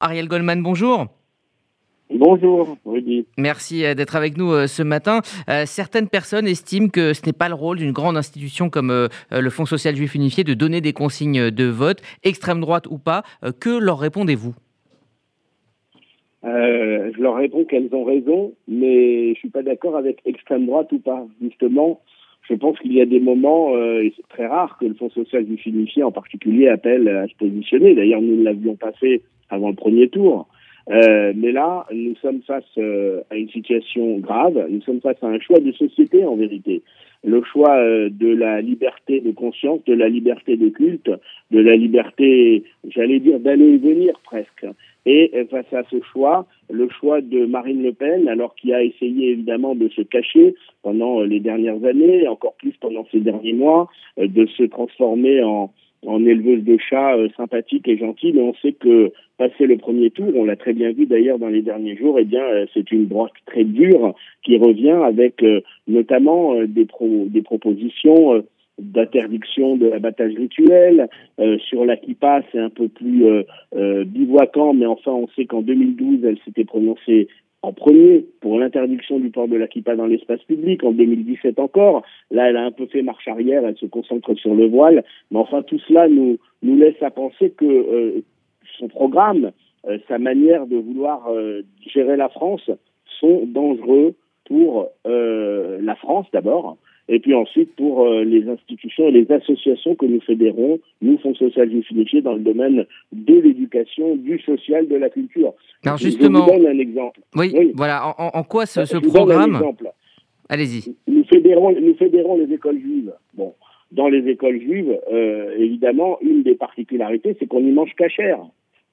Ariel Goldman, bonjour. Bonjour, Rudy. Merci euh, d'être avec nous euh, ce matin. Euh, certaines personnes estiment que ce n'est pas le rôle d'une grande institution comme le Fonds social juif unifié de donner des consignes de vote, extrême droite ou pas. Que leur répondez-vous? Je leur réponds qu'elles ont raison, mais je suis pas d'accord avec extrême droite ou pas. Justement, je pense qu'il y a des moments, et c'est très rare que le Fonds social juif unifié en particulier appelle à se positionner. D'ailleurs, nous ne l'avions pas fait avant le premier tour. Euh, mais là, nous sommes face euh, à une situation grave, nous sommes face à un choix de société en vérité. Le choix euh, de la liberté de conscience, de la liberté de culte, de la liberté, j'allais dire, d'aller et venir presque. Et face à ce choix, le choix de Marine Le Pen, alors qui a essayé évidemment de se cacher pendant les dernières années, encore plus pendant ces derniers mois, de se transformer en, en éleveuse de chats euh, sympathique et gentille, mais on sait que passé le premier tour, on l'a très bien vu d'ailleurs dans les derniers jours, eh bien euh, c'est une droite très dure qui revient avec euh, notamment des, pro des propositions d'interdiction de l'abattage rituel. sur la Kippa, c'est un peu plus bivouacant, mais enfin, on sait qu'en 2012, elle s'était prononcée en premier pour l'interdiction du port de la kippa dans l'espace public, en 2017 encore. Là, elle a un peu fait marche arrière, elle se concentre sur le voile. Mais enfin, tout cela nous, nous laisse à penser que euh, son programme, euh, sa manière de vouloir euh, gérer la France sont dangereux pour la France d'abord, et puis ensuite pour euh, les institutions et les associations que nous fédérons, nous, Fonds social unifié, dans le domaine de l'éducation, du social, de la culture. Alors justement, je vous donne un exemple. Oui, voilà, en, quoi ce, ce programme Allez-y. Nous fédérons, nous fédérons les écoles juives. Bon, dans les écoles juives, euh, évidemment, une des particularités, c'est qu'on y mange cachère.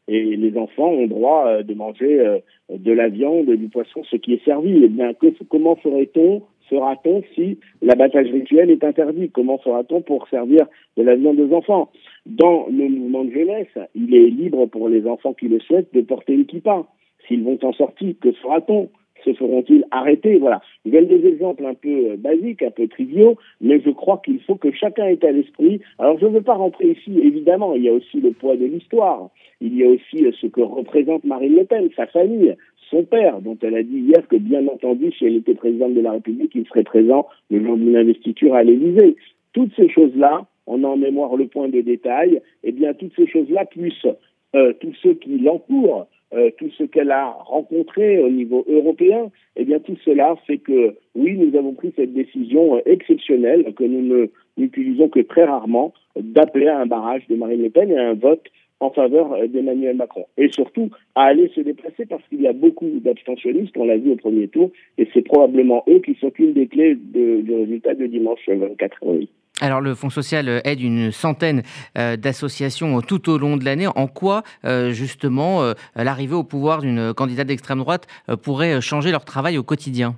Et les enfants ont droit euh, de manger de la viande, du poisson, ce qui est servi. Eh bien, que, comment ferait-on fera-t-on si l'abattage rituel est interdit? Comment fera-t-on pour servir de la viande aux enfants? Dans le mouvement de jeunesse, il est libre pour les enfants qui le souhaitent de porter une kippa. S'ils vont en sortir, que fera-t-on se feront-ils arrêter? Voilà. Je donne des exemples un peu euh, basiques, un peu triviaux, mais je crois qu'il faut que chacun ait à l'esprit. Alors, je ne veux pas rentrer ici, évidemment, il y a aussi le poids de l'histoire. Il y a aussi euh, ce que représente Marine Le Pen, sa famille, son père, dont elle a dit hier que, bien entendu, si elle était présidente de la République, il serait présent le jour d'une investiture à l'Élysée. Toutes ces choses-là, on a en mémoire le point de détail, eh bien, toutes ces choses-là puissent, euh, tous ceux qui l'entourent, euh, tout ce qu'elle a rencontré au niveau européen, eh bien, tout cela fait que, oui, nous avons pris cette décision euh, exceptionnelle que nous n'utilisons que très rarement d'appeler à un barrage de Marine Le Pen et à un vote en faveur euh, d'Emmanuel Macron. Et surtout, à aller se déplacer parce qu'il y a beaucoup d'abstentionnistes, on l'a vu au premier tour, et c'est probablement eux qui sont une des clés du résultat de dimanche 24 avril. Alors le Fonds social aide une centaine euh, d'associations tout au long de l'année. En quoi euh, justement l'arrivée au pouvoir d'une candidate d'extrême droite pourrait changer leur travail au quotidien?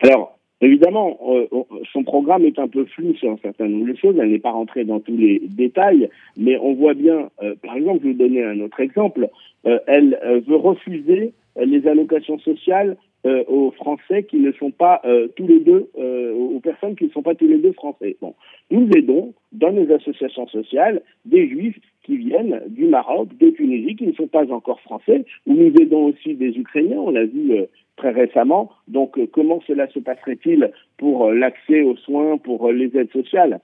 Alors Évidemment, euh, son programme est un peu flou sur un certain nombre de choses. Elle n'est pas rentrée dans tous les détails, mais on voit bien, euh, par exemple, je vais vous donner un autre exemple. Euh, elle veut refuser les allocations sociales aux Français qui ne sont pas tous les deux, aux personnes qui ne sont pas tous les deux français. Bon, nous aidons dans nos associations sociales des Juifs qui viennent du Maroc, de Tunisie, qui ne sont pas encore français, ou nous aidons aussi des Ukrainiens. On l'a vu très récemment. Donc, euh, comment cela se passerait-il pour euh, l'accès aux soins, pour euh, les aides sociales?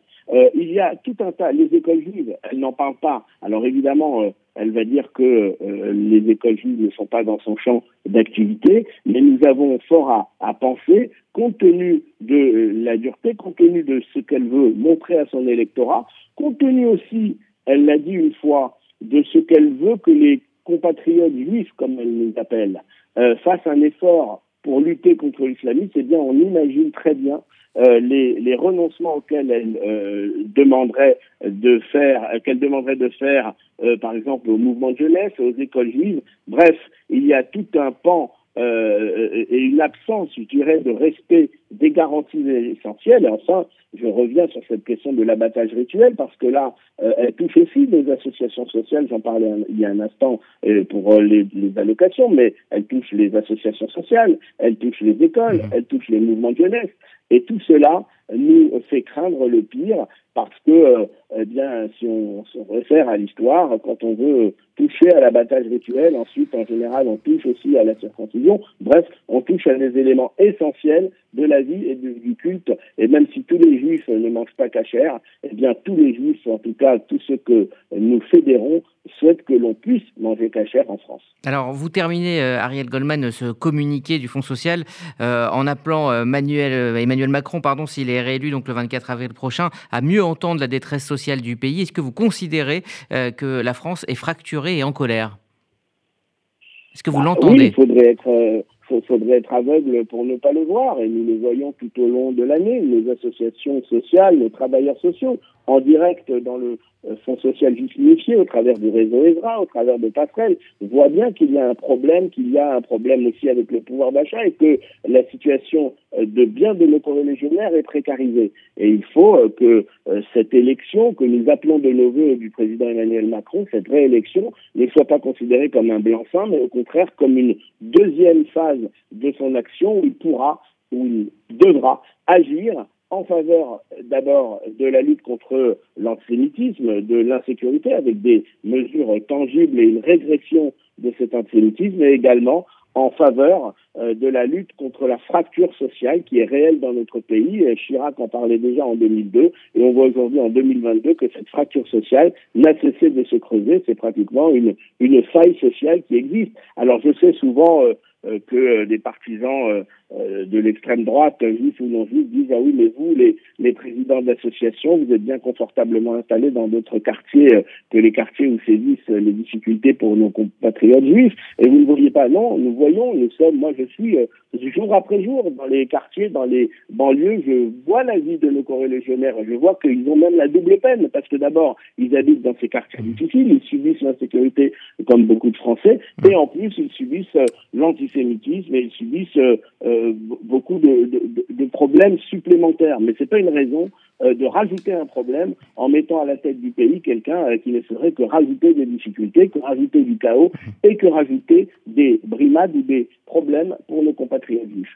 Il y a tout un tas. Les écoles juives, elles n'en parlent pas. Alors évidemment, elle va dire que les écoles juives ne sont pas dans son champ d'activité, mais nous avons fort à, penser, compte tenu de la dureté, compte tenu de ce qu'elle veut montrer à son électorat, compte tenu aussi, elle l'a dit une fois, de ce qu'elle veut que les compatriotes juifs, comme elle les appelle, euh, fasse un effort pour lutter contre l'islamisme, eh bien, on imagine très bien euh, les, renoncements auxquels elle euh, demanderait de faire, qu'elle demanderait de faire, par exemple, au mouvement de jeunesse, aux écoles juives. Bref, il y a tout un pan euh, et une absence, je dirais, de respect des garanties essentielles. Et enfin, je reviens sur cette question de l'abattage rituel parce que là, euh, elle touche aussi les associations sociales. J'en parlais il y a un instant euh, pour les, les, allocations, mais elle touche les associations sociales, elle touche les écoles, mmh. elle touche les mouvements de jeunesse. Et tout cela nous fait craindre le pire parce que, eh bien, si on se réfère à l'histoire, quand on veut toucher à l'abattage rituel, ensuite, en général, on touche aussi à la circoncision. Bref, on touche à des éléments essentiels de la vie et du culte. Et même si tous les juifs ne mangent pas cachère, eh bien, tous les juifs, en tout cas, tous ceux que nous fédérons, souhaitent que l'on puisse manger cachère en France. Alors, vous terminez, euh, Ariel Goldman, ce communiqué du Fonds social euh, en appelant euh, Manuel, Emmanuel Macron, pardon, s'il est réélu donc le 24 avril prochain, à mieux entendre la détresse sociale du pays. Est-ce que vous considérez que la France est fracturée et en colère? Est-ce que vous bah, l'entendez? Oui, il faudrait être faudrait être aveugle pour ne pas le voir, et nous le voyons tout au long de l'année, nos associations sociales, nos travailleurs sociaux, en direct dans le euh, Fonds social justifié au travers du réseau ESRA, au travers de passerelles, voit bien qu'il y a un problème, qu'il y a un problème aussi avec le pouvoir d'achat et que la situation euh, de bien de nos légionnaires est précarisée. Et il faut euh, que cette élection que nous appelons de nos voeux du président Emmanuel Macron, cette réélection, ne soit pas considérée comme un blanc-seing, mais au contraire comme une deuxième phase de son action où il pourra, où il devra agir en faveur d'abord de la lutte contre l'antisémitisme, de l'insécurité, avec des mesures tangibles et une régression de cet antisémitisme, mais également en faveur euh, de la lutte contre la fracture sociale qui est réelle dans notre pays. Chirac en parlait déjà en 2002 et on voit aujourd'hui en 2022 que cette fracture sociale n'a cessé de se creuser. C'est pratiquement une, faille sociale qui existe. Alors je sais souvent euh, que des partisans euh, de l'extrême droite, juifs ou non juifs, disent ah oui mais vous les, les présidents d'associations vous êtes bien confortablement installés dans d'autres quartiers euh, que les quartiers où sévissent les difficultés pour nos compatriotes juifs. Et vous ne voyez pas non nous voyons nous sommes moi je suis euh, jour après jour dans les quartiers dans les banlieues je vois la vie de nos corélégionnaires je vois qu'ils ont même la double peine parce que d'abord ils habitent dans ces quartiers difficiles ils subissent l'insécurité comme beaucoup de Français et en plus ils subissent l'antisémitisme et ils subissent beaucoup de, problèmes supplémentaires. Mais ce n'est pas une raison euh, de rajouter un problème en mettant à la tête du pays quelqu'un euh, qui ne ferait que rajouter des difficultés, que rajouter du chaos et que rajouter des brimades ou des problèmes pour nos compatriotes juifs.